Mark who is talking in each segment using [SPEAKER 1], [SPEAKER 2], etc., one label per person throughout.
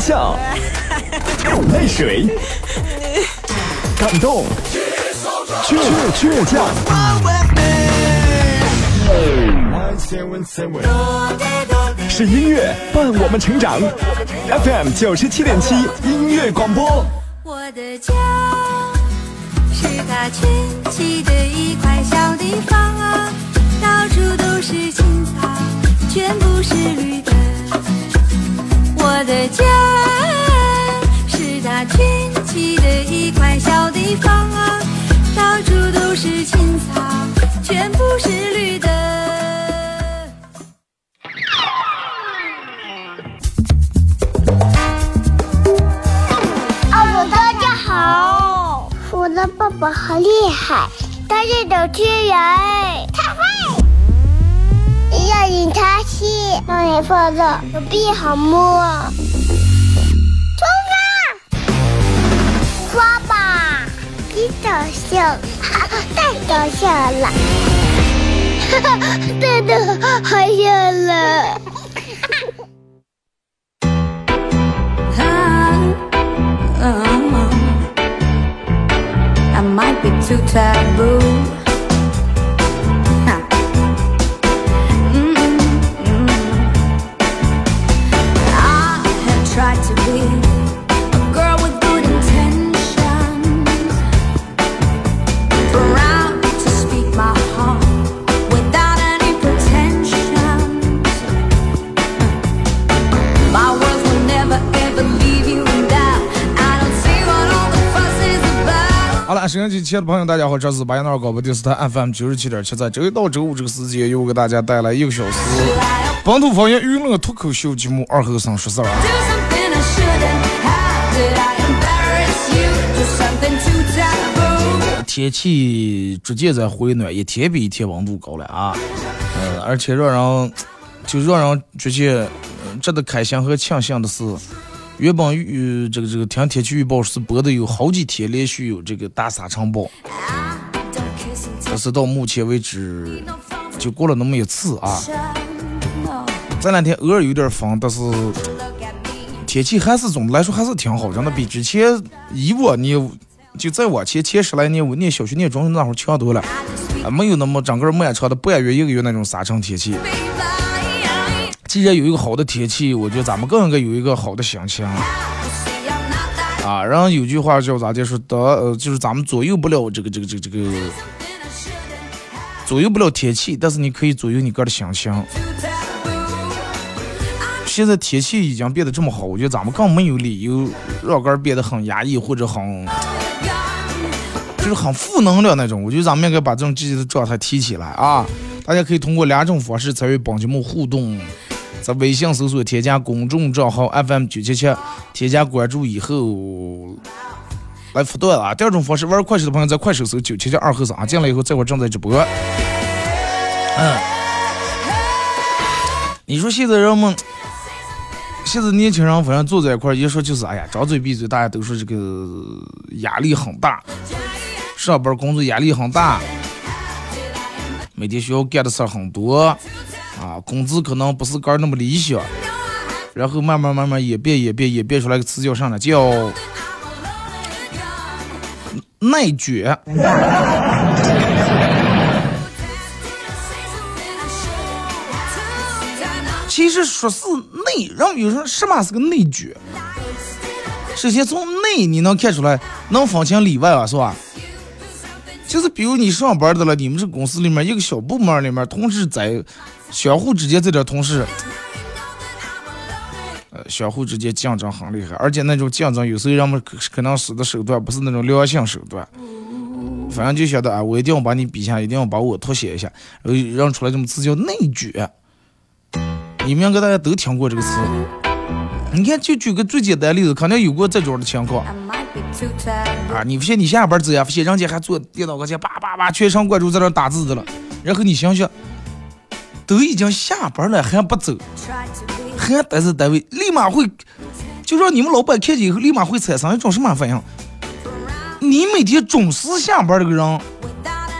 [SPEAKER 1] 笑，泪水，感动，倔倔强。是音乐伴我们成长，FM 九十七点七音乐广播。
[SPEAKER 2] 我的家是它圈起的一块小地方啊，到处都是青草，全部是绿的。我的家是它圈起的一块小地方啊，到处都是青草，全部是绿的。
[SPEAKER 3] 哦，大家好，我的爸爸好厉害，他是主持人，要引他戏，让你放的手臂好摸。出发，刷吧，别搞笑，太搞笑了，哈哈，真的好笑了。
[SPEAKER 2] Too taboo.
[SPEAKER 4] 收音机前的朋友，大家好，这是巴彦淖尔广播电视台 FM 九十七点七，在周一到周五这个时间，由我给大家带来一个小时本土方言娱乐脱口秀节目《二后生说事儿》。天气逐渐在回暖，一天比一天温度高了啊，呃，而且让人就让人觉得呃值得开心和庆幸的是，原本预这个这个听天气预报是播的有好几天连续有这个大沙尘暴，但是到目前为止就过了那么一次啊，这两天偶尔有点风，但是天气还是总的来说还是挺好，真的比之前以往你就再往前前十来年我念小学念中学那会儿强多了。啊，没有那么整个漫长的半月一个月那种沙尘天气。既然有一个好的天气，我觉得咱们更应该有一个好的心情啊。然后有句话叫咋的说的，呃，就是咱们左右不了这个这个这个这个左右不了天气，但是你可以左右你个人的心情。现在天气已经变得这么好，我觉得咱们更没有理由让个变得很压抑或者很就是很负能量那种。我觉得咱们应该把这种积极的状态提起来啊！大家可以通过两种方式参与本节目互动，在微信搜索添加公众账号 FM 九七七，添加关注以后来互动啊。第二种方式，玩快手的朋友在快手搜九七七二后生啊，进来以后这会儿正在直播。嗯，你说现在人们。现在年轻人反正坐在一块儿，一说就是哎呀，张嘴闭嘴，大家都说这个压力很大，上班工作压力很大，每天需要干的事儿很多，啊，工资可能不是个儿那么理想，然后慢慢慢慢演变演变演变出来个词叫啥呢？叫内卷。其实说是内，然后有人说什么是个内卷？首先从内你能看出来，能分清里外啊，是吧？就是比如你上班的了，你们这公司里面一个小部门里面，同事在相互之间这点同事，呃，相互之间竞争很厉害，而且那种竞争有时候人们可能使的手段不是那种良性手段，反正就晓得啊，我一定要把你比下，一定要把我凸显一下，然后让出来这么词叫内卷。你们应该大家都听过这个词。你看，就举个最简单的例子，肯定有过这种的情况啊！你不信你下班之后，发现人家还坐电脑跟前叭叭叭全神贯注在那打字的了，然后你想想，都已经下班了还不走，还待在单位，立马会就让你们老板看见以后，立马会产生一种什么反应？你每天准时下班这个人，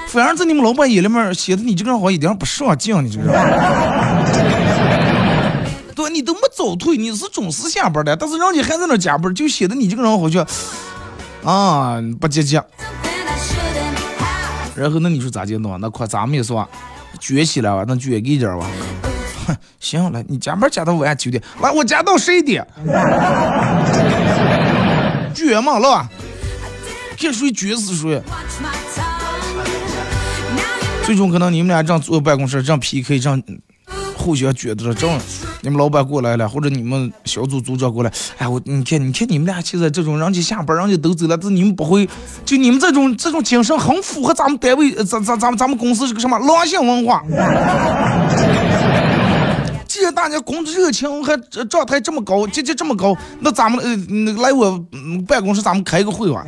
[SPEAKER 4] 反而在你们老板眼里面显得你这个人好像一点不上进，你知道吗？对，你都没早退，你是准时下班的，但是人家还在那加班，就显得你这个人好像啊不积极。然后那你说咋弄啊？那快咱们也是吧，卷起来吧，那卷一点吧。哼，行了，你加班加到晚九点，来我加到十一点，卷嘛了吧？看谁卷死谁。最终可能你们俩这样坐办公室，这样 PK，这样互相觉得这样你们老板过来了，或者你们小组组长过来，哎，我你看，你看你们俩现在这种，人家下班，人家都走了，这你们不会，就你们这种这种精神很符合咱们单位，咱咱咱们咱们公司这个什么狼性文化。既然大家工作热情还状态这么高，积极这么高，那咱们呃来我办公室，咱们开个会吧。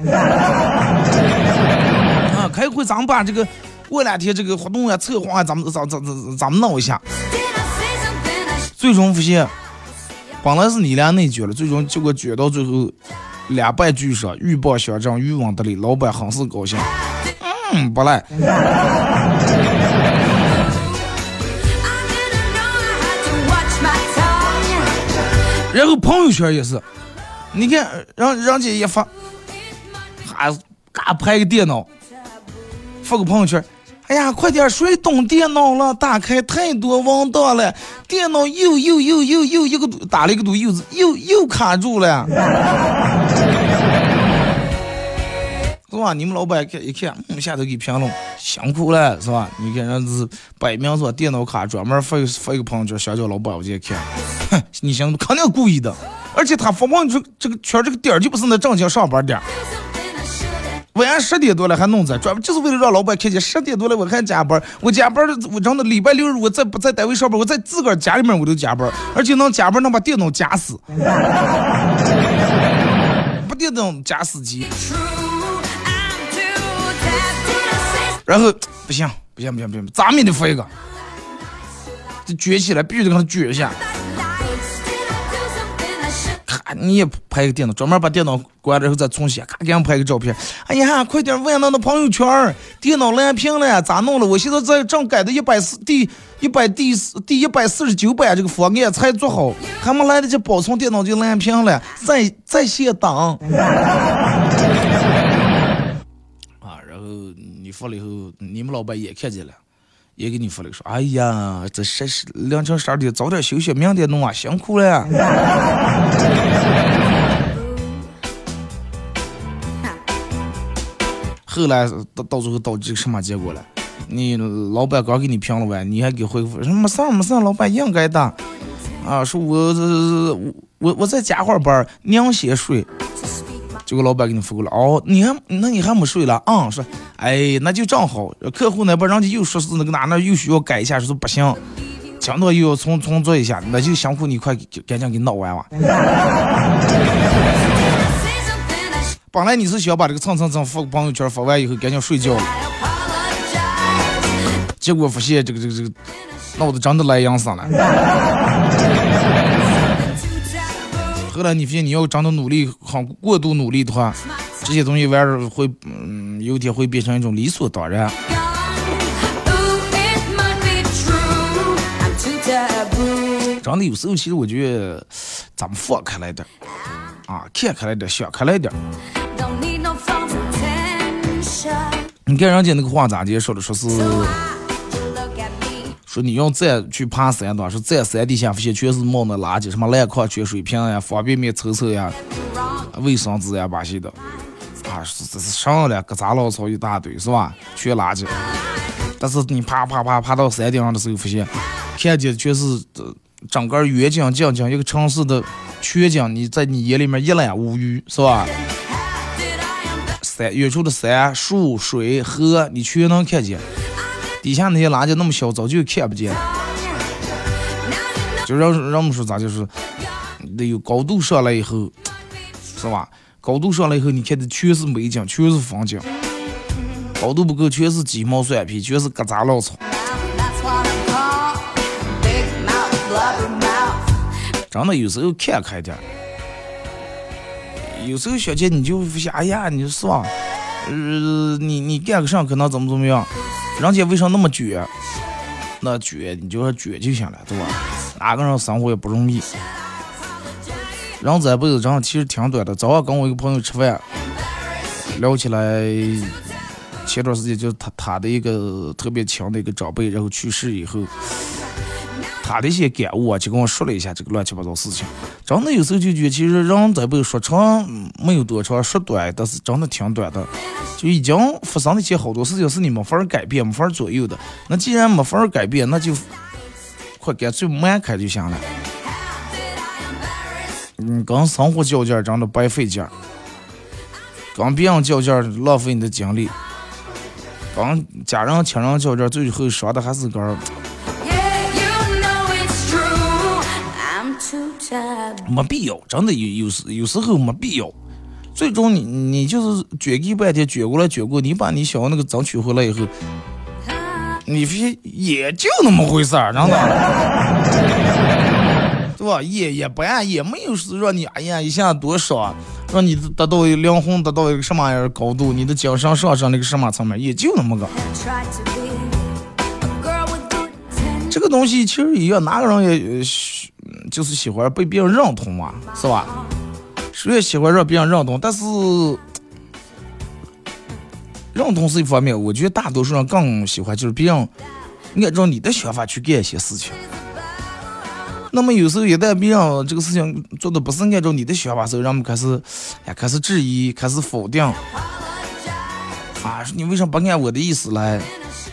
[SPEAKER 4] 啊，开会，咱们把这个。过两天这个活动啊、策划啊，咱们咱咱咱咱们弄一下。最终发现，本来是你俩内卷了，最终结果卷到最后，两败俱伤，鹬蚌相争，渔翁得利，老板很是高兴。嗯，不赖。然后朋友圈也是，你看，让人家一发，还嘎拍个电脑，发个朋友圈。哎呀，快点！谁动电脑了？打开太多文档了，电脑又又又又又一个打了一个堵，又又又卡住了，是吧？你们老板一看一看，嗯，下头给评论，辛苦了，是吧？你看人是摆明说电脑卡，专门发发一个朋友圈，想叫老板我去看，哼，你想肯定故意的，而且他发朋友圈这个圈这个点就不是那正经上班点。晚上十点多了还弄这，专门就是为了让老板看见十点多了我还加班。我加班，我真的礼拜六日我在不在单位上班，我在自个儿家里面我都加班，而且能加班能把电脑夹死，不电脑夹死机。然后不行不行不行不行，咱们也得发一个，这撅起来必须得给他撅一下。你也拍个电脑，专门把电脑关了然后再重启，咔给人拍个照片。哎呀，快点问那的朋友圈，电脑蓝屏了，咋弄了？我现在在正改的一百四第一百第第一百四十九版这个方案才做好，还没来得及保存，电脑就蓝屏了，在在线等。啊，然后你发了以后，你们老板也看见了。也给你发了说，哎呀，这十凌晨十二点，早点休息，明天弄啊，辛苦了。后来到到最后导致什么结果了？你老板刚给你评了完，你还给回复说没事没事，老板应该的。啊，说我我我我在加会儿班，娘先睡。这个老板给你复过了，哦，你还那你还没睡了啊？说，哎，那就正好，客户那边人家又说是那个哪那又需要改一下，说不行，讲到又要重重做一下，那就辛苦你快赶紧给闹完吧。本来你是想把这个蹭蹭蹭发朋友圈发完以后赶紧睡觉了，结果发现这个这个这个脑子真的来样生了。后来你发现你要真的努力，很过度努力的话，这些东西玩意会，嗯，有一天会变成一种理所当然。真的有时候，其实我觉得咱们放开来点，啊，看开来点，想开来点。你看人家那个话咋的说的，说是。说你要再去爬山的话，说在山底下发现全是冒那垃圾，什么烂矿泉水瓶呀、方便面抽抽呀、卫生纸呀，把些的，啊，这是上了割杂老草一大堆，是吧？全垃圾。但是你爬爬爬爬到山顶上的时候，发现看见全是这整个远景、近景一个城市的全景，你在你眼里面一览无余，是吧？山远处的山、树、水、河，你全能看见。底下那些垃圾那么小，早就看不见。就让让我们说咋就是，得有高度上来以后，是吧？高度上来以后，你看的全是美景，全是风景。高度不够，全是鸡毛蒜皮，全是疙瘩老草。真的有时候看开点，有时候小姐你就发现，哎呀，你说是吧？呃，你你干个啥可能怎么怎么样？人家为啥那么卷？那卷你就说卷就行了，对吧？哪个人生活也不容易。人这辈子真其实挺短的。早上跟我一个朋友吃饭，聊起来，前段时间就是他他的一个特别强的一个长辈，然后去世以后，他的一些感悟啊，就跟我说了一下这个乱七八糟事情。真的有时候就觉得，其实人在被说长没有多长，说短但是真的挺短的。就已经发生的一些好多事情是你没法改变、没法左右的。那既然没法改变，那就快干脆慢开就行了。嗯，跟生活较劲儿真的白费劲儿，跟别人较劲儿浪费你的精力，跟家人亲人较劲儿最后伤的还是个没必要，真的有有时有时候没必要。最终你你就是卷给半天，卷过来卷过，你把你想要那个争取回来以后，你非也就那么回事儿，真的。对吧？也也不按，也没有是让你哎呀一下多少，让你达到灵魂达到一个什么样的高度，你的精神上升那个什么层面，也就那么个。这个东西其实一样，哪个人也就是喜欢被别人认同嘛，是吧？谁也喜欢让别人认同，但是认同是一方面，我觉得大多数人更喜欢就是别人按照你的想法去干一些事情。那么有时候一旦别人这个事情做的不是按照你的想法时候，人们开始，哎，开始质疑，开始否定，啊，你为什么不按我的意思来？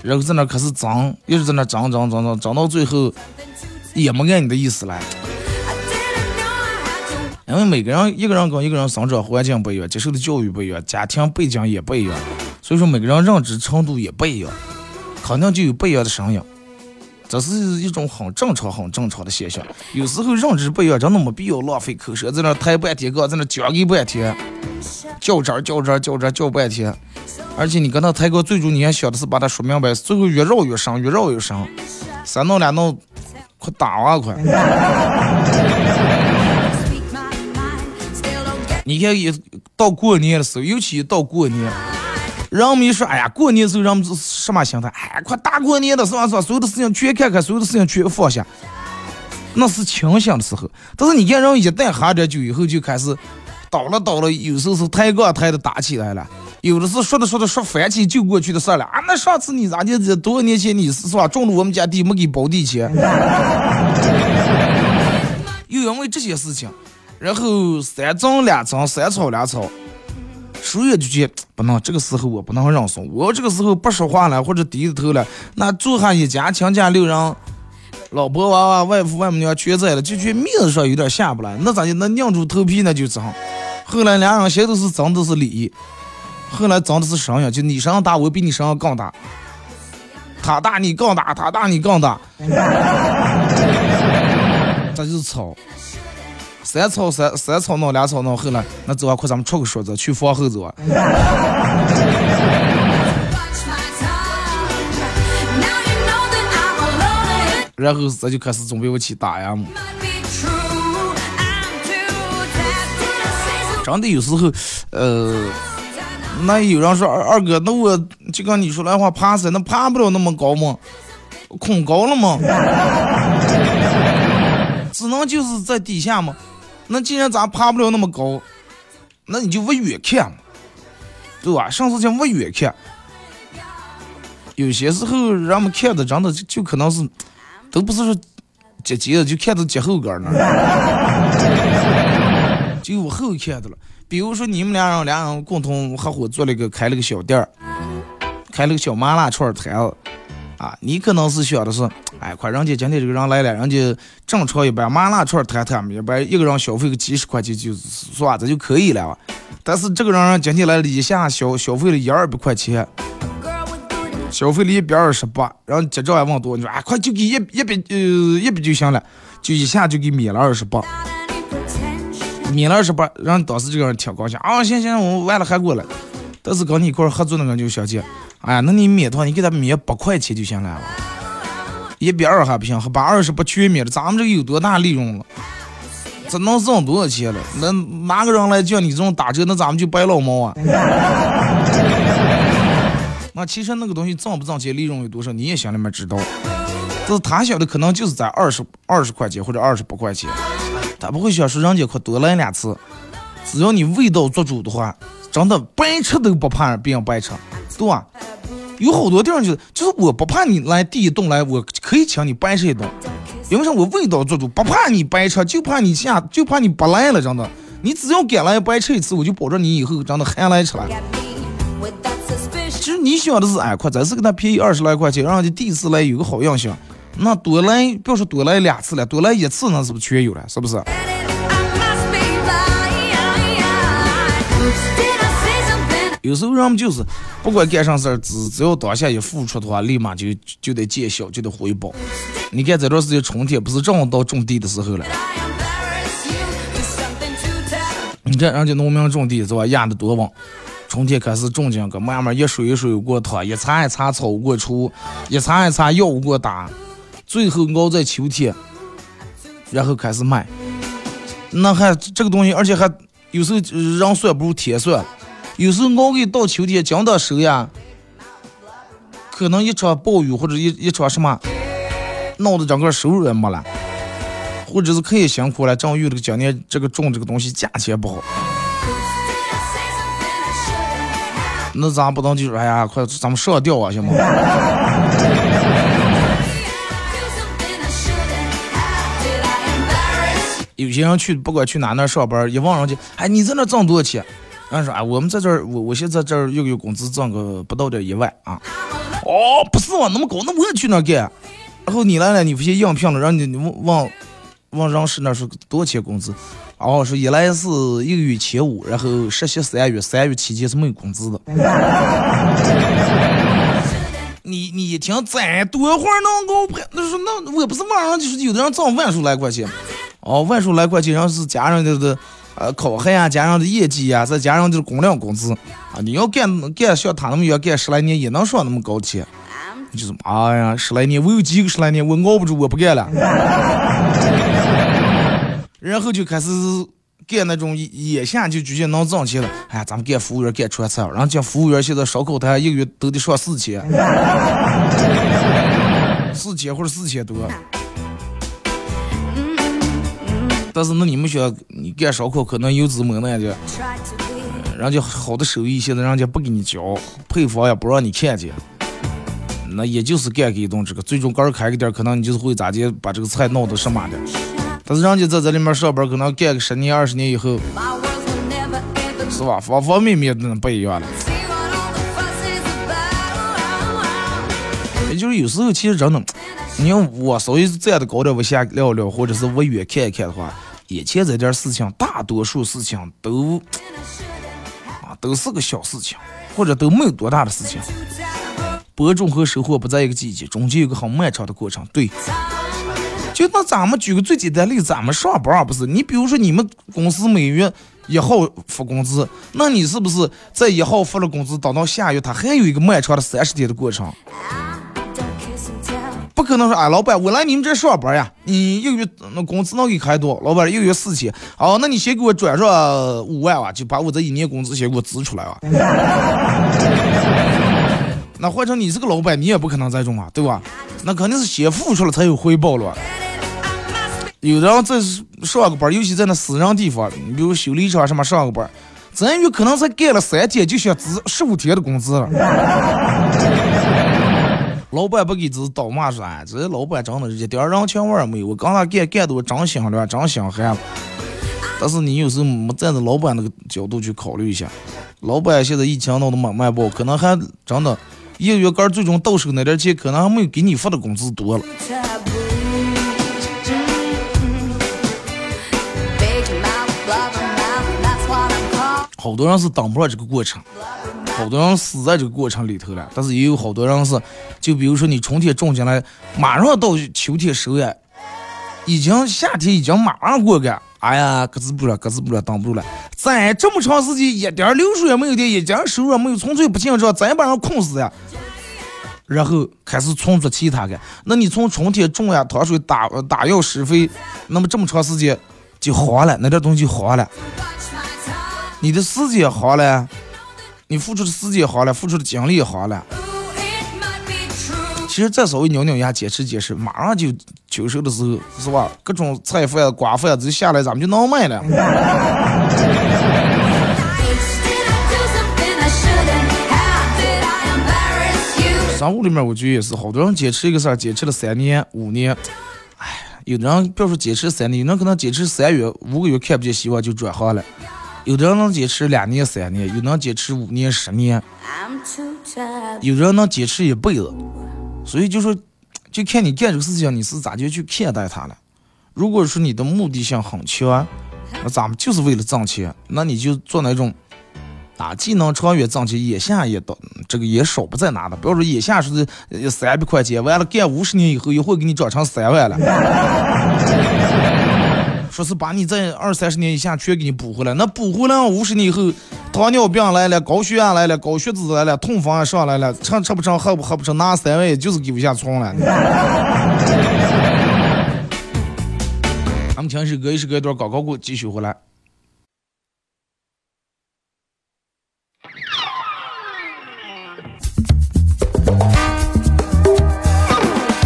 [SPEAKER 4] 然后在那开始争，一直在那争争争争，争到最后也没按你的意思来。因为每个人一个人跟一个人生长环境不一样，接受的教育不一样，家庭背景也不一样，所以说每个人认知程度也不一样，肯定就有不一样的声音。这是一种很正常、很正常的现象。有时候认知不一样，真的没必要浪费口舌，在那抬半天杠，在那讲个半天，较真儿、较真儿、较真儿、较半天。而且你跟他抬杠，最终你还想的是把他说明白，最后越绕越深，越绕越深。三弄两弄，快打啊快！你看一到过年的时候，尤其到过年。人们一说，哎呀，过年的时候人们是什么心态？哎，快大过年的是吧？是吧？所有的事情全看看，所有的事情全放下，那是清醒的时候。但是你看，人一旦喝点酒以后，就开始倒了倒了，有时候是抬杠抬的打起来了，有的是说着说着说翻起就过去的事了。啊，那上次你咋就这多少年前你是是吧？种了我们家地没给包地钱，又因为这些事情，然后三争两争，三吵两吵。谁也就觉不能，这个时候我不能认怂。我要这个时候不说话了，或者低着头了，那住下一家亲家六人，老婆娃娃、外父外母娘全在了，就觉面子上有点下不来。那咋就？那硬住头皮那就争。后来两人谁都是争的是理，后来长的是啥样，就你身上大，我比你身上更大。他大你更大，他大你更大，这就是吵。三吵三三吵闹两吵闹，后来那走啊，快咱们出个说子，去房后走啊。然后这就开始准备我去打呀嘛。真的有时候，呃，那有人说二二哥，那我就跟你说来话，爬山那爬不了那么高吗？恐高了吗？只能就是在底下吗？那既然咱爬不了那么高，那你就往远看嘛，对吧？上事情往远看。有些时候人们看的真的就就可能是，都不是说接接的，就看到接后跟那，就往后看的了。比如说你们俩人俩人共同合伙做了一个开了个小店儿，开了个小麻辣串摊子。啊，你可能是想的是，哎，快，人家今天这个人来了，人家正常一般麻辣串摊摊一般一个人消费个几十块钱就算这就可以了。但是这个人今天来了一下消消费了一二百块钱，消费了一百二十八，然后结账还问多，你说啊，快就给一一百呃一百就行了，就一下就给免了二十八，免了二十八，让当时这个人挺高兴啊，行行，我完了还过来，但是跟你一块合作那个人就小姐。哎呀，那你免的话，你给他免八块钱就行了，一百二还不行，还把二十八全免了，咱们这个有多大利润了？这能挣多少钱了？那哪个人来叫你这种打折？那咱们就白老毛啊！那其实那个东西挣不挣钱，利润有多少，你也心里面知道。但是他想的可能就是在二十二十块钱或者二十八块钱，他不会想说人家快多来两次。只要你味道做主的话，真的白吃都不怕别人白吃，对吧？有好多地方就是，就是我不怕你来第一顿来，我可以请你白吃一顿，因为啥？我味道做主，不怕你白吃，就怕你下，就怕你不来了，真的。你只要敢来白吃一次，我就保证你以后真的还来吃了。其实你想的是，哎，快，咱是给他便宜二十来块钱，让人家第一次来有个好印象。那多来，不要说多来两次了，多来一次，那是不是全有了？是不是？有时候人们就是，不管干啥事儿，只只要当下一付出的话，立马就就得见效，就得回报。你看这段时间春天不是正好到种地的时候了？你看人家农民种地是吧，压的多旺。春天开始种进去，慢慢一水一水过趟，一茬一茬草过除，一茬一茬药过打，最后熬在秋天，然后开始卖。那还这个东西，而且还有时候人算不如天算，有时候熬给到秋天讲到收呀，可能一场暴雨或者一一场什么，闹得整个收入也没了，或者是可以辛苦了，正遇这个今年这个种这个东西价钱不好。那咱不能就说，哎呀，快，咱们上吊啊，行吗？有些人去，不管去哪那上班，一问人家，哎，你在那挣多少钱？人说，哎，我们在这儿，我我现在这儿一个月工资挣个不到点一万啊。哦，不是嘛，那么高，那我也去那干。然后你来了，你不去应聘了，让你问问问人事那说多少钱工资？哦，说一来是一个月千五，然后实习三月，三月期间是没有工资的。你你一听再多会儿能够拍，那说那我不是网上就是有的人挣万数来块钱，哦，万数来块钱，然后是加上的的呃考核呀，加上的业绩呀，再加上的工量工资啊，你要干干像他那么远干十来年，也能上那么高钱。就是，哎呀，十来年我有几个十来年，我熬不住，我不干了。然后就开始干那种眼下就直接能挣钱了。哎呀，咱们干服务员干川菜，然后讲服务员现在烧烤摊一个月都得上四千，四千或者四千多。但是那你们学你干烧烤可能有资本那就，人家好的手艺现在人家不给你教，配方也不让你看见，那也就是干个一顿这个，最终刚开个店，可能你就是会咋地把这个菜弄得什么的。但是人家在这里面上班，可能干个十年、二十年以后，是吧？方方面面都不一样了。也就是有时候，其实真的，你要我稍微站的高点，我下聊聊，或者是我远看一看的话，眼前这点事情，大多数事情都啊都是个小事情，或者都没有多大的事情。播种和收获不在一个季节，中间有个很漫长的过程。对。就那咱们举个最简单例子，咱们上班不是？你比如说你们公司每月一号发工资，那你是不是在一号发了工资，等到下月他还有一个漫长的三十天的过程？不可能说，哎，老板，我来你们这上班呀，你一个月那工资能给开多？老板一个月四千，哦，那你先给我转上五万吧，就把我这一年工资先给我支出来吧。那换成你是个老板，你也不可能这种啊，对吧？那肯定是先付出了才有回报了。有的人在上个班，尤其在那私人地方，你比如修理厂什么上个班，真有可能才干了三天就想支十五天的工资了。老板不给支，倒骂说：“哎，这老板真的是一点人情味儿没有。我刚才干干的我真心了，真心寒。但是你有时候没站在老板那个角度去考虑一下，老板现在疫情闹得蛮卖不，可能还真的一个月干最终到手那点钱，可能还没有给你发的工资多了。”好多人是等不了这个过程，好多人死在这个过程里头了。但是也有好多人是，就比如说你春天种进来，马上到秋天收呀，已经夏天已经马上过个，哎呀，搁置不了，搁置不了，挡不住了。再这么长时间一点流水也没有的，一点收入没有，纯粹不进账，再把人困死呀。然后开始存出其他的，那你从春天种呀，淌水打打药施肥，那么这么长时间就黄了，那点东西就黄了。你的时间好了，你付出的时间好了，付出的精力好了。其其实再稍微扭扭一下，坚持坚持，马上就秋收的时候，是吧？各种菜饭、瓜饭都下来，咱们就能卖了。商务里面，我觉得也是，好多人坚持一个事儿，坚持了三年、五年，哎，有的人不要说坚持三年，有人可能坚持三月、五个月看不见希望就转行了。有的人能坚持两年、三年，有能坚持五年、十年，有人能坚持一辈子。所以就说，就看你干这个事情，你是咋就去看待它了。如果说你的目的性很强，那咱们就是为了挣钱，那你就做那种啊，既能长远挣钱，眼下也到这个也少不在哪的。不要说眼下说是三百块钱，完了干五十年以后，一会给你涨成三万了。说是把你在二三十年以下全给你补回来，那补回来五十年以后，糖尿病来了，高血压来了，高血脂来了，痛风上来了，吃吃不成，喝不喝不成，拿三万也就是给不下床了。咱们听首歌，一首歌一段广告过，继续回来。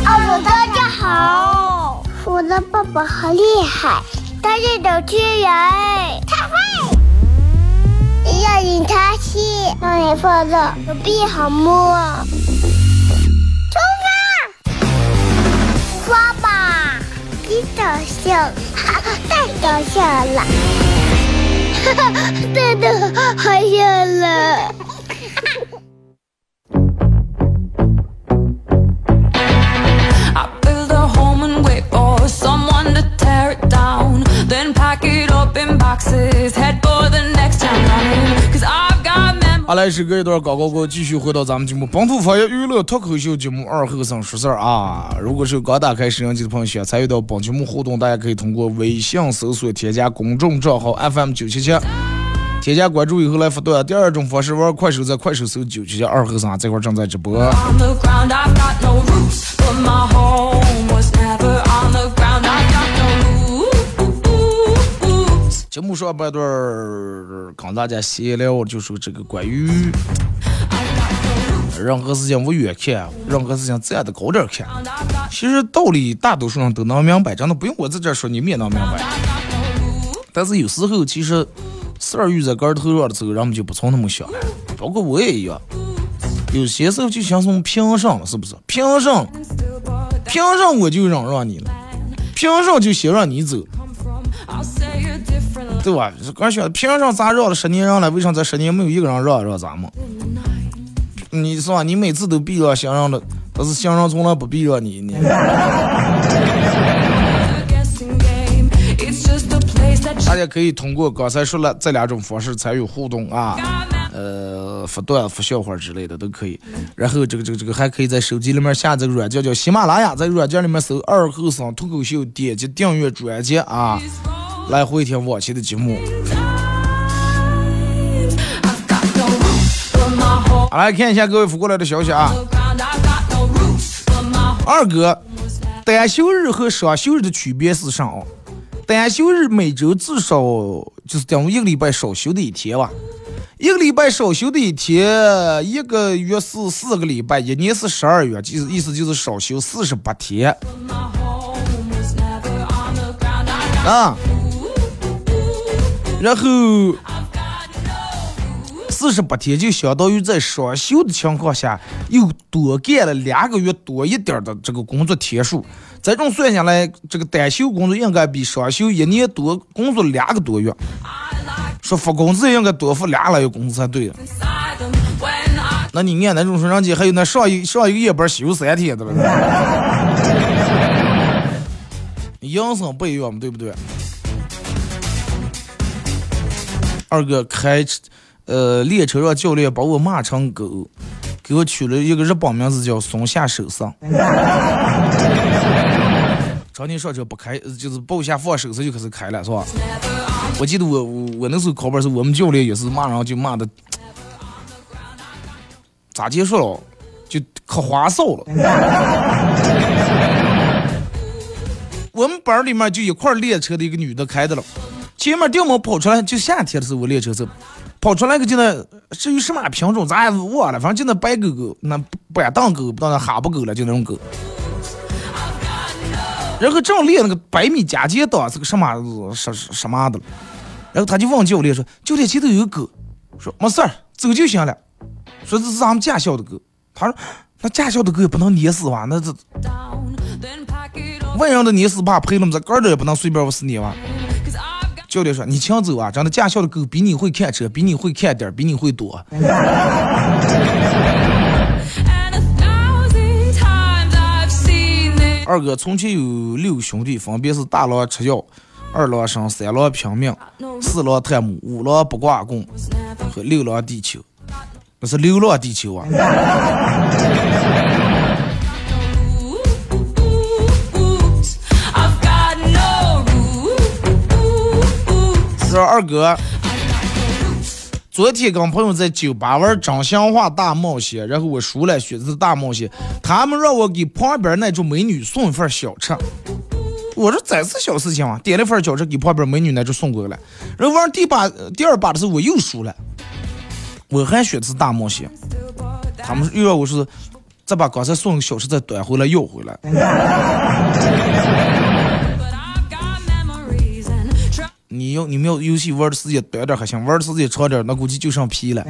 [SPEAKER 3] 哦，大家好，我的爸爸好厉害。他是主持人，他会要引他去，让你放的手臂好摸。出发，刷吧，你搞笑，太搞笑了，哈 哈，真的好笑了。
[SPEAKER 4] 来，时隔一段广告过，继续回到咱们节目《本土方言娱乐脱口秀》节目二后生说事儿啊！如果是刚打开摄像机的朋友，想参与到本节目互动，大家可以通过微信搜索添加公众账号 FM 九七七，添加关注以后来发段。第二种方式玩快手，在快手搜九七七二后生这块正在直播。节目上半段跟大家闲聊，就说这个关于任何事情我远看，任何事情站得高点看。其实道理大多数人都能明白，真的不用我在这说，你们也能明白。但是有时候其实事儿遇在根头上的时候，人们就不从那么想了。包括我也一样，有些时候就想从凭什么，是不是？凭什么？凭什么我就让让你了？凭什么就先让你走？对吧？刚说凭啥咱让了十年人了，为啥这十年没有一个人让让咱们？你是吧？你每次都避让行人的，但是行人从来不避让你。你。大家可以通过刚才说了这两种方式参与互动啊，呃，发段、发笑话之类的都可以。然后这个、这个、这个还可以在手机里面下载个软件叫喜马拉雅，在软件里面搜“二后生脱口秀”，点击订阅专辑啊。来回听往期的节目。来看一下各位发过来的消息啊。二哥，单休日和双休日的区别是啥？单休日每周至少就是等于一个礼拜少休的一天吧。一个礼拜少休的一天，一个月是四个礼拜，一年是十二月，就是意思就是少休四十八天。啊。然后四十八天就相当于在双休的情况下又多干了两个月多一点的这个工作天数，这种算下来，这个单休工作应该比双休一年多工作两个多月，说发工资应该多发两个月工资才对。那你按那种说，人家还有那上一上一个夜班休三天的了，营生不一样嘛，对不对？二哥开，呃，列车让教练把我骂成狗，给我取了一个日本名字叫松下手上。常年上车不开，就是抱下放手势就开始开了，是吧？我记得我我那时候考班时，我们教练也是骂人就骂的，咋结束了？就可花哨了。我们班里面就一块练车的一个女的开的了。前面掉毛跑出来，就夏天的时候我练车时候，跑出来个就那至于什么品种咱也忘了，反正就那白狗狗，那板凳狗，不知道那哈巴狗了，就那种狗。然后正练那个百米加减档是个什么什什么的了，然后他就问教练说：“教练前头有狗。”说没事儿，走就行了。说这是咱们驾校的狗。他说那驾校的狗也不能碾死吧？那这外人的碾死怕赔了么？这杆儿也不能随便往死碾吧？教练说：“你请走啊！真的，驾校的狗比你会看车，比你会看点，比你会躲。”二哥从前有六兄弟，分别是大郎吃药，二郎生，三郎拼命，四郎探母，五郎不挂棍，和六郎地球。那是流浪地球啊！说二哥，昨天跟朋友在酒吧玩真心话大冒险，然后我输了，选择大冒险。他们让我给旁边那桌美女送一份小吃，我说这是小事情啊，点了份小吃给旁边美女那桌送过来。然后玩第把第二把的时候我又输了，我还选择大冒险。他们又让我说再把刚才送的小吃再端回来要回来。你要你们要游戏玩的时间短点还行，玩的时间长点，那估计就剩皮了。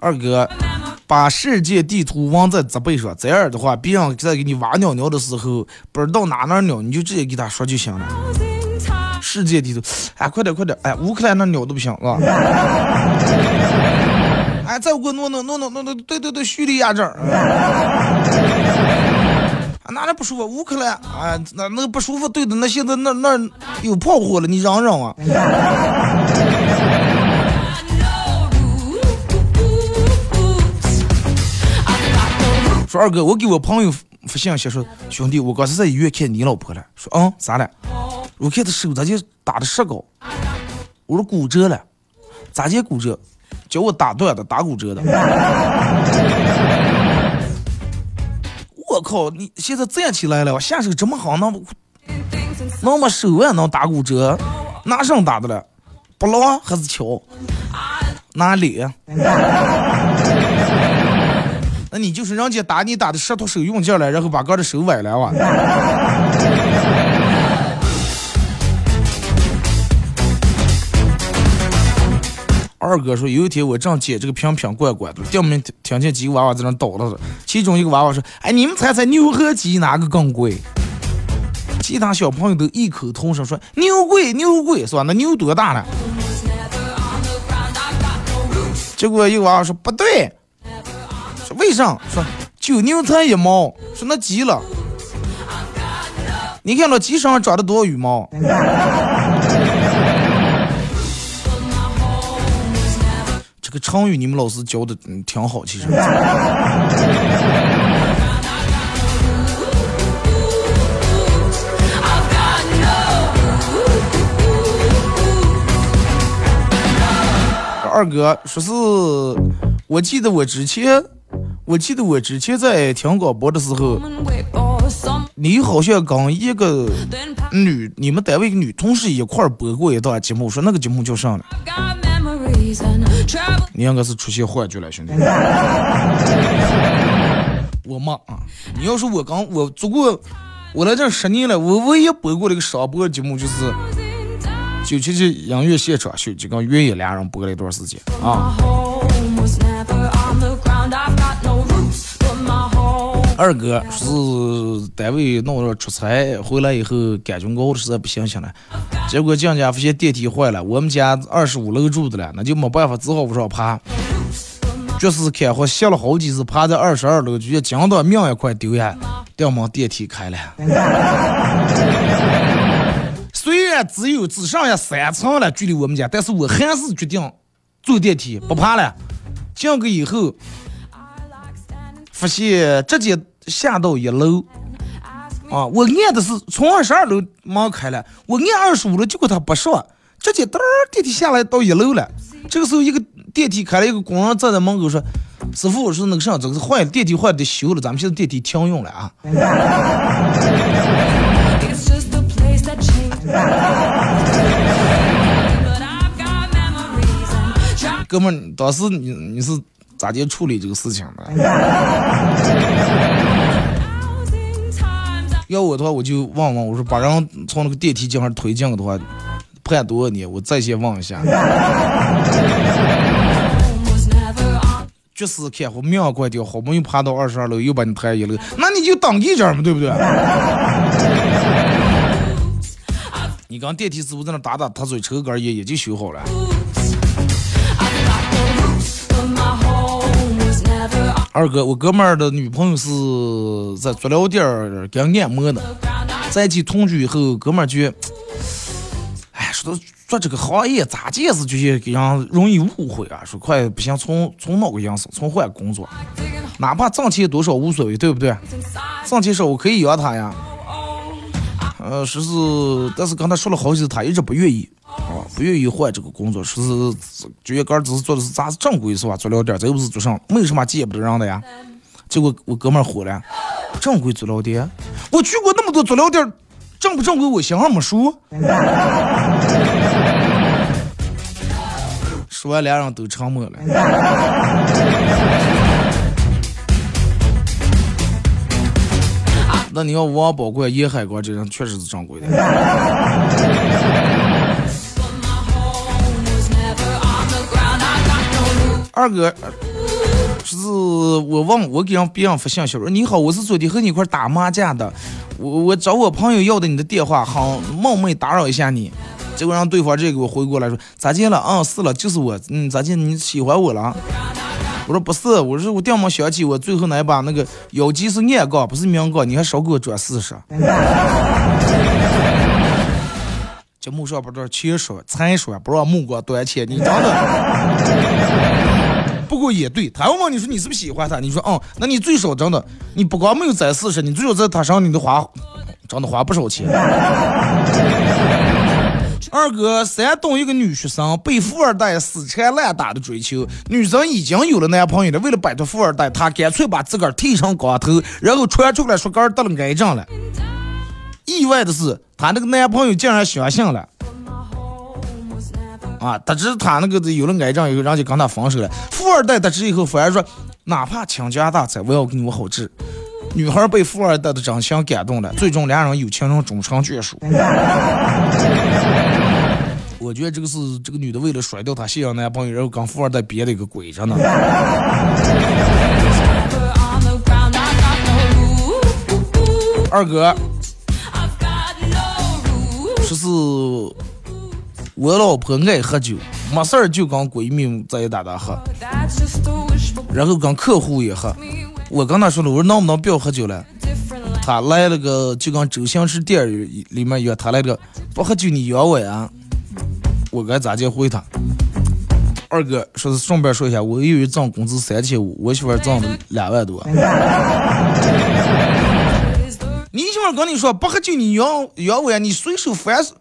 [SPEAKER 4] 二哥，把世界地图忘在纸背上，这样的话，别人在给你挖鸟鸟的时候，不知道哪哪鸟，你就直接给他说就行了。世界地图，哎，快点快点，哎，乌克兰那鸟都不行，是吧？哎，再给我弄弄弄弄弄弄，对对对，叙利亚这儿，哪里不舒服？乌克兰，啊，那那个不舒服，对的，那现在那那有炮火了，你嚷嚷啊！说二哥，我给我朋友发信息说，兄弟，我刚才在医院看你老婆了。说，嗯，咋了？我看他手咋就打的石膏？我说骨折了，咋就骨折？叫我打断的，打骨折的。我靠！你现在站起来了，下手这么好，那么那么手腕能打骨折？拿上打的了？不牢还是敲？哪里？那你就是人家打你打的舌头手用劲了，然后把哥的手崴了哇！二哥说，有一天我正捡这个瓶瓶罐罐的，掉门听见几个娃娃在那捣捣的，其中一个娃娃说：“哎，你们猜猜牛和鸡哪个更贵？”其他小朋友都异口同声说：“牛贵，牛贵，是吧？那牛多大了？”结果一个娃娃说：“不对，说为啥？说九牛才一毛，说那鸡了，你看那鸡身上长了多少羽毛？”这个成语你们老师教的挺好，其实。二哥说是，我记得我之前，我记得我之前在听广播的时候，你好像跟一个女，你们单位个女同事一块播过一段节目，说那个节目叫啥呢？你应该是出现幻觉了，兄弟。我妈啊！你要说我刚我做过，我来这十年了，我唯一播过的一个商播节目就是九七七音乐现场秀，就跟越野俩人播了一段时间啊。二哥是单位弄着出差回来以后，感觉熬的实在不行行了，结果进家发现电梯坏了。我们家二十五楼住的了，那就没办法，只好往上爬。就是开好歇了好几次，爬在二十二楼，觉得惊到命也快丢下，掉门电梯开了。虽然只有只剩下三层了，距离我们家，但是我还是决定坐电梯不爬了。进去以后，发现直接。下到一楼，啊，我按的是从二十二楼门开了，我按二十五楼，结果他不上，直接噔电梯下来到一楼了。这个时候，一个电梯开了，一个工人站在门口说：“师傅我说那个啥，这个是坏电梯坏的修了，咱们现在电梯停用了啊。哥们，当时你你是咋地处理这个事情的？要我的话，我就问问，我说把人从那个电梯井上推进的话，判多少年？我再先问一下。绝死看活命关掉，好不容易爬到二十二楼，又把你抬一楼，那你就等一阵嘛，对不对？你刚电梯师傅在那打打他嘴，抽根烟也就修好了。二哥，我哥们儿的女朋友是在足疗店儿给按摩的，在一起同居以后，哥们儿觉，哎，说做这个行业咋解释，就是给人容易误会啊。说快不行，从从哪个因素，从换工作，哪怕挣钱多少无所谓，对不对？挣钱少我可以养他呀。呃，说是，但是跟他说了好几次，他一直不愿意啊，不愿意换这个工作，说是就业杆只是做的是咱是正规是吧？足疗店，这又不是做上，没有什么见不得人的呀。结果我哥们儿火了，正规足疗店，我去过那么多足疗店，正不正规我心上没数。说完，俩人都沉默了。那你要王宝贵、叶海光这人确实是正规的。二哥，是我问我给人别人发信息说你好，我是昨天和你一块打麻将的，我我找我朋友要的你的电话，好冒昧打扰一下你。结果让对方这给我回过来说咋见了？嗯，是了，就是我。嗯，咋见你喜欢我了？我说不是，我说我电话想起我最后那一把那个妖姬是暗杠，不是明杠，你还少给我转四十。节目上不知道钱说财说，不让目光短浅，你真的。不过也对，他要问你说你是不是喜欢他？你说嗯，那你最少真的，你不光没有攒四十，你最少在他上你都花，真的花不少钱。二哥，山东一个女学生被富二代死缠烂打的追求，女生已经有了男朋友了，为了摆脱富二代，她干脆把自个儿剃成光头，然后传出来说个儿得了癌症了。意外的是，她那个男朋友竟然相信了。啊，得知她那个有了癌症以后，人就跟她分手了。富二代得知以后，反而说，哪怕倾家荡产，我要给你好治。女孩被富二代的真情感动了，最终两人有情人终成眷属。我觉得这个是这个女的为了甩掉她现任男朋友，然后跟富二代憋了一个鬼着呢。二哥，说是我老婆爱喝酒，没事儿就跟闺蜜在一打打喝，然后跟客户也喝。我跟她说了，我说能不能不要喝酒了？她来了个就跟周星驰电影里面一样，她来个不喝酒你养我呀？我该咋接回他？二哥说是顺便说一下，我一月挣工资三千五，我媳妇挣了两万多。你媳妇跟你说不喝酒你养养我呀？你随手反手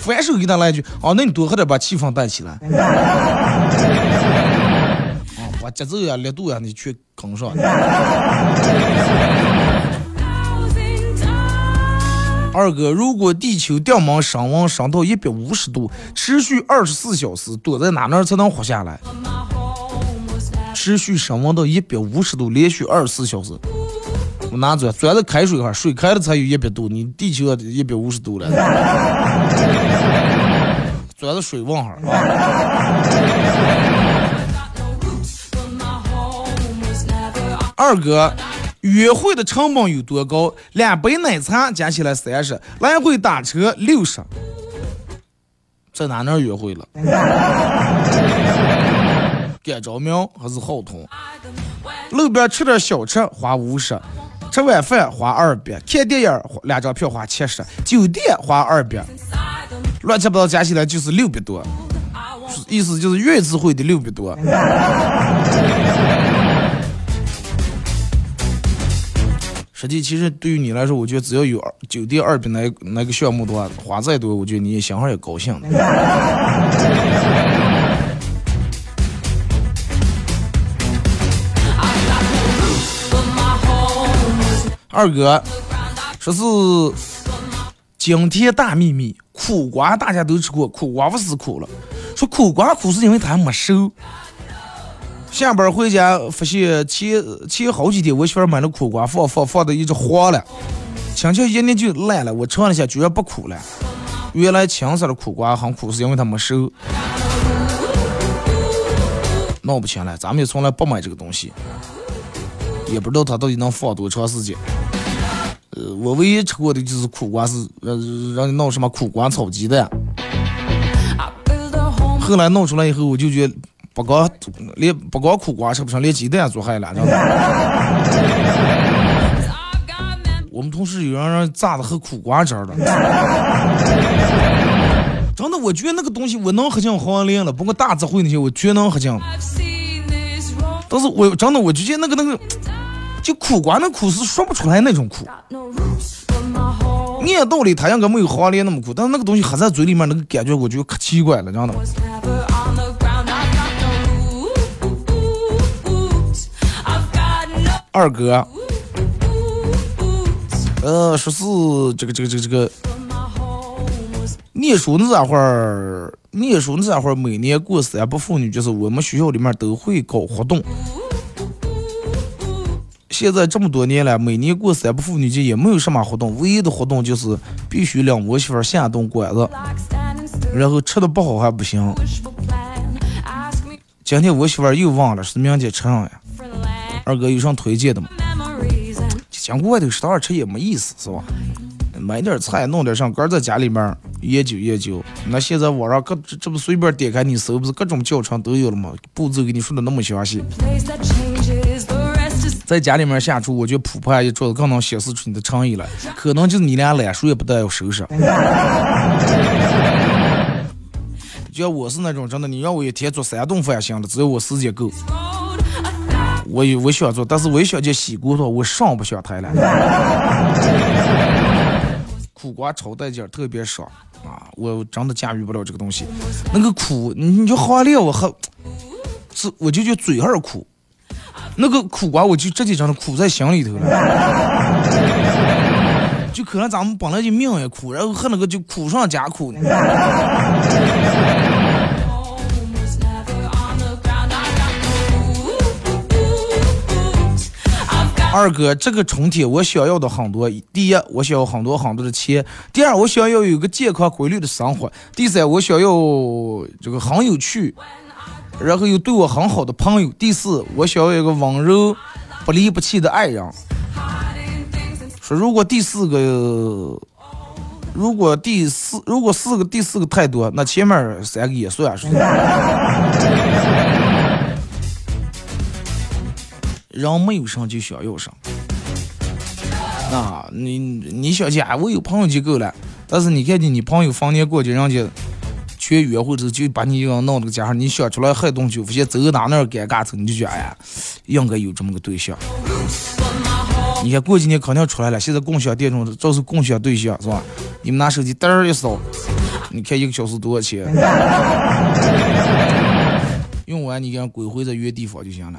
[SPEAKER 4] 反手给他来一句，哦，那你多喝点把气氛带起来。啊，把节奏呀、力度呀，你去跟上。二哥，如果地球电门升温升到一百五十度，持续二十四小时，躲在哪那才能活下来？持续升温到一百五十度，连续二十四小时，我拿钻钻在开水哈，水开了才有一百度，你地球一百五十度了，钻在水温哈啊。二哥。约会的成本有多高？两杯奶茶加起来三十，来回打车六十，在哪那约会了？干着苗还是好通？路边吃点小吃花五十，吃晚饭花二百，看电影两张票花七十，酒店花二百，乱七八糟加起来就是六百多，意思就是月子会的六百多。实际其实对于你来说，我觉得只要有酒店二百那那个项目的话，花再多，我觉得你心上也高兴。二哥说是惊天大秘密，苦瓜大家都吃过，苦瓜不是苦了。说苦瓜苦是因为它没熟。下班回家发现前前好几天我媳妇买了苦瓜放放放的一直黄了，轻轻一捏就烂了。我尝了一下，居然不苦了。原来青色的苦瓜很苦，是因为它没熟。闹不清了，咱们也从来不买这个东西，也不知道它到底能放多长时间。呃，我唯一吃过的就是苦瓜，是呃让你弄什么苦瓜炒鸡蛋。后来弄出来以后，我就觉得不光连不光苦瓜吃不上，连鸡蛋做害了。我们同事有人让炸的喝苦瓜汁的。真的，我觉得那个东西我能喝进黄连了，不过大智慧那些我绝能喝进。但是我真的我就觉得那个那个，就苦瓜那苦是说不出来那种苦。按道理它应该没有黄连那么苦，但是那个东西喝在嘴里面那个感觉，我觉得可奇怪了，真的。二哥，呃，说是这个这个这个这个。念书那会儿，念书那会儿，每年过三八妇女节，是我们学校里面都会搞活动。现在这么多年了，每年过三八妇女节也没有什么活动，唯一的活动就是必须领我媳妇下顿馆子，然后吃的不好还不行。今天我媳妇又忘了是明天吃上呀？二哥有啥推荐的吗？讲外头食堂吃也没意思，是吧？买点菜，弄点上，搁在家里面研究研究。那现在网上各这不随便点开你搜，不是各种教程都有了吗？步骤给你说的那么详细。在家里面下厨，我觉得铺盘一桌子更能显示出你的诚意来。可能就是你俩懒，书也不带要收拾。就像我是那种真的，你让我一天做三顿饭行了，只要我时间够。我我想做，但是我一想见洗骨头，我上不下台了。苦瓜炒带劲，特别爽啊！我真的驾驭不了这个东西。那个苦，你就黄连，我喝，是我就觉得嘴儿苦。那个苦瓜，我就直接真的苦在心里头了。就可能咱们本来就命也苦，然后喝那个就苦上加苦呢。二哥，这个春天我想要的很多。第一，我想要很多很多的钱；第二，我想要有个健康规律的生活；第三，我想要这个很有趣，然后又对我很好的朋友；第四，我想要一个温柔、不离不弃的爱人。说如果第四个，如果第四，如果四个第四个太多，那前面三个也算是。人没有啥就想要啥，那，你你想家我有朋友就够了，但是你看见你朋友逢年过节人家全约会之后就把你一个弄这个家伙，你想出来害东西，发现走哪那尴尬走，你就觉哎呀，应该有这么个对象。你看过几年肯定出来了，现在共享电中这是共享对象是吧？你们拿手机嘚儿一扫，你看一个小时多少钱？用完你给人归回在原地方就行了。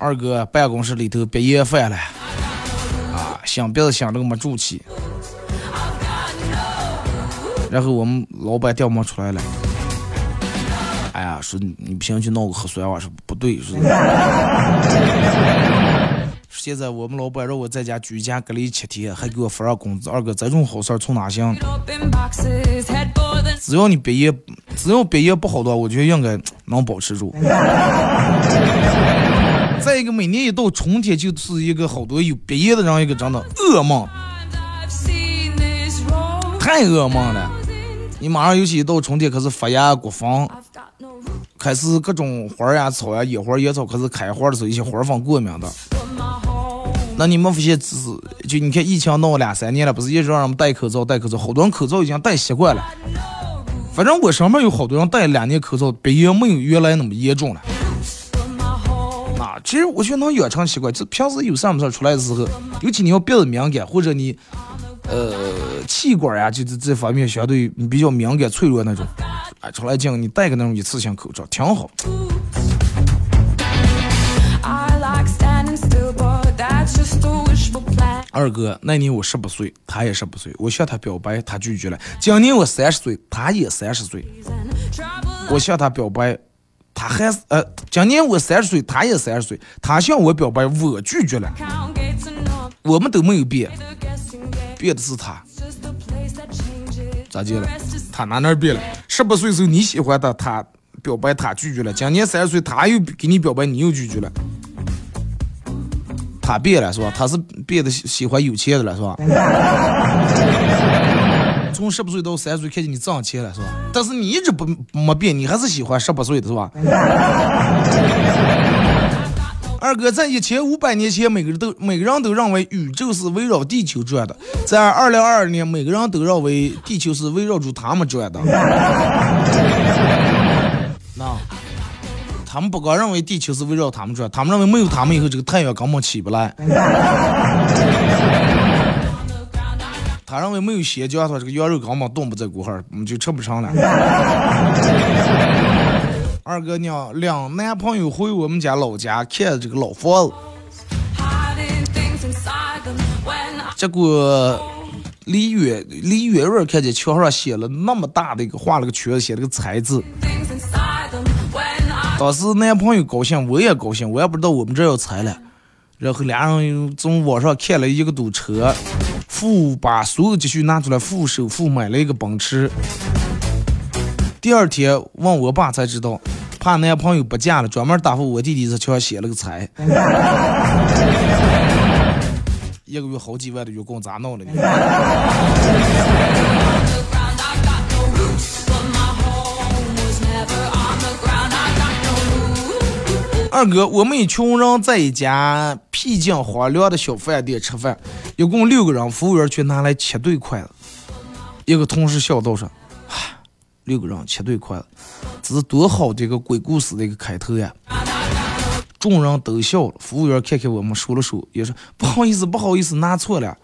[SPEAKER 4] 二哥办公室里头别厌烦了，啊，想别的想这个没住气。然后我们老板调门出来了，哎呀，说你不行去闹个核酸，我说不对，说。现在我们老板让我在家居家隔离七天，还给我发上工资。二哥，这种好事从哪行？只要你毕业，只要毕业不好的话，我觉得应该能保持住。再一个，每年一到春天，就是一个好多有毕业的人一个真的噩梦，太噩梦了。你马上尤其一到春天，开始发芽、过风，开始各种花呀、草呀、野花、野草开始开花的时候，一些花粉过敏的。那你们发现，只就你看疫情闹两三年了，不是一直让人们戴口罩戴口罩，好多人口罩已经戴习惯了。反正我身边有好多人戴两年口罩，鼻炎没有原来那么严重了。啊，其实我觉得能养成习惯，就平时有啥事出来的时候，尤其你要鼻子敏感，或者你呃气管呀，就这这方面相对比较敏感脆弱那种，啊，出来讲你戴个那种一次性口罩挺好。二哥，那年我十八岁，他也十八岁，我向他表白，他拒绝了。今年我三十岁，他也三十岁，我向他表白，他还是呃，今年我三十岁，他也三十岁，他向我表白，我拒绝了。我们都没有变，变的是他。咋的了？他哪哪变了？十八岁时候你喜欢他，他表白他拒绝了。今年三十岁，他又给你表白，你又拒绝了。他变了是吧？他是变得喜欢有钱的了是吧？从十八岁到三十岁，看见你挣钱了是吧？但是你一直不没变，你还是喜欢十八岁的是吧？二哥，在一千五百年前，每个人都每个人都认为宇宙是围绕地球转的；在二零二二年，每个人都认为地球是围绕住他们转的。那。他们不光认为地球是围绕他们转，他们认为没有他们以后，这个太阳根本起不来。他认为没有鲜姜，他这个羊肉根本冻不在锅上，我们就吃不上了。二哥娘两男朋友回我们家老家看这个老房子，结果离远离远远看见墙上写了那么大的一个画了个圈，写了个“财”字。当时男朋友高兴，我也高兴，我也不知道我们这要拆了。然后俩人从网上看了一个堵车，付把所有积蓄拿出来付首付买了一个奔驰。第二天问我爸才知道，怕男朋友不嫁了，专门答复我弟弟在墙上写了个财。一个月好几万的月供咋弄了呢？二哥，我们一群人在一家僻静荒凉的小饭店吃饭，一共六个人，服务员却拿来七对筷子。一个同事笑道说：“六个人七对筷子，这是多好的一个鬼故事的一个开头呀！”众人都笑了。服务员看看我们，数了数，也说：“不好意思，不好意思，拿错了。”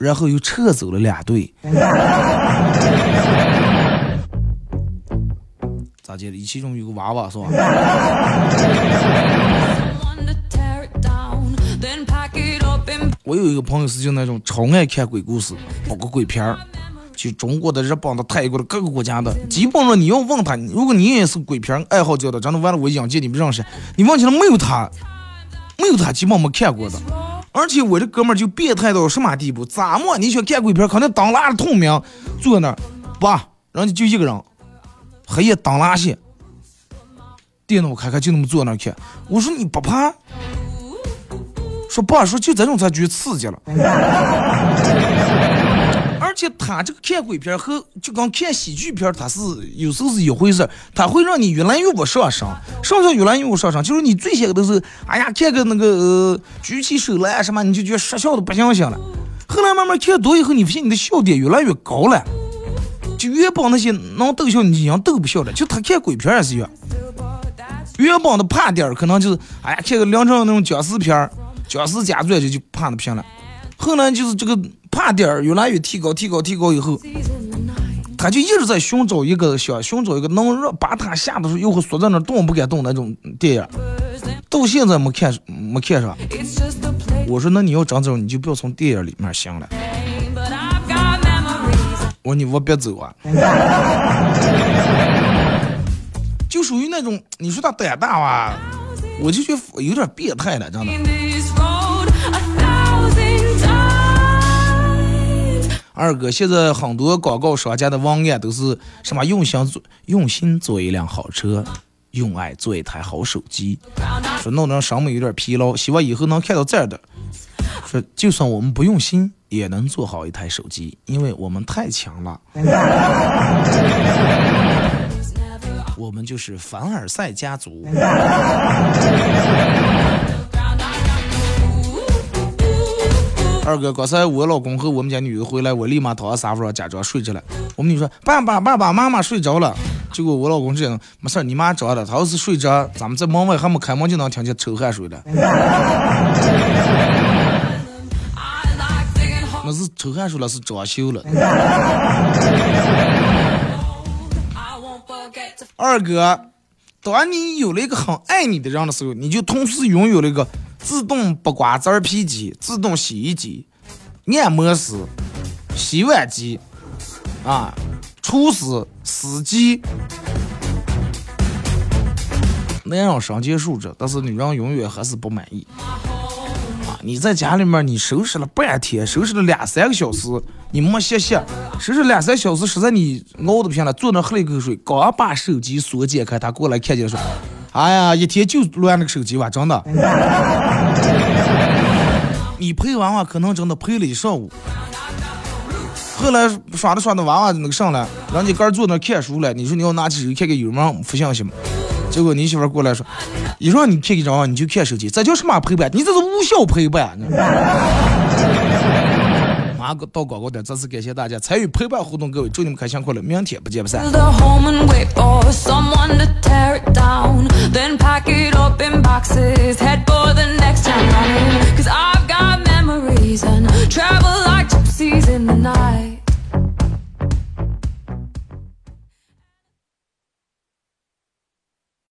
[SPEAKER 4] 然后又撤走了两对。咋接的？其中有个娃娃是吧？我有一个朋友是就那种超爱看鬼故事，包括鬼片儿，就中国的、日本的、泰国的各个国家的，基本上你要问他，如果你也是鬼片爱好者的，真的完了我眼界你不认识，你问起来没有他，没有他基本没看过的。而且我这哥们儿就变态到什么地步？咋么？你想看鬼片，肯定当拉着透明 坐那儿，爸，人家就一个人。黑夜当拉线，电脑开开就那么坐那看。我说你不怕？说爸说就这种才觉得刺激了。而且他这个看鬼片和就跟看喜剧片，他是有时候是一回事他会让你越来越不上升，上升越来越不上升。就是你最先都是哎呀看个那个呃举起手来什么，你就觉得说笑的不行行了。后来慢慢看多以后，你发现你的笑点越来越高了。就原本那些能逗笑你，一样逗不笑的。就他看鬼片也是一样，原本的怕点可能就是，哎呀，看个梁朝那种僵尸片，僵尸家传就就怕的不行了。后来就是这个怕点儿越来越提高，提高，提高以后，他就一直在寻找一个想寻找一个能让把他吓得又会缩在那动不敢动那种电影，到现在没看没看上。我说那你要真这种，你就不要从电影里面想了。我说你我别走啊！就属于那种你说他胆大吧，我就觉得有点变态了，真的。二哥，现在很多广告商家的文案都是什么用心做用心做一辆好车，用爱做一台好手机，说弄得让审美有点疲劳，希望以后能看到这样的。说就算我们不用心。也能做好一台手机，因为我们太强了。我们就是凡尔赛家族。二哥，刚才我老公和我们家女的回来，我立马躺沙发上假装睡着了。我们女说：“爸爸，爸爸妈妈睡着了。”结果我老公这样：“没事你妈着了，他要是睡着，咱们在门外还没开门就能听见抽汗水了。”那是抽汗出了，是装修了。二哥，当你有了一个很爱你的人的时候，你就同时拥有了一个自动剥瓜子皮机、自动洗衣机、按摩师、洗碗机啊、厨师、司机。男人上节数着，但是女人永远还是不满意。你在家里面你收拾了半天，收拾了两三个小时，你没歇歇，收拾两三小时，实在你熬的不行了，坐那喝了一口水，刚把手机锁解开，他过来看见说：“哎呀，一天就乱那个手机吧，真的。”你陪娃娃可能真的陪了一上午，后来耍着耍着娃娃那个上来，人家哥坐那看书了，你说你要拿起手机看看有人发信息吗？结果你媳妇过来说，一让你看一张，你就看手机，这叫什么陪伴？你这是无效陪伴。马哥到广告点，再次感谢大家参与陪伴活动，各位祝你们开心快乐，明天不见不散。Travel like gypsies in the night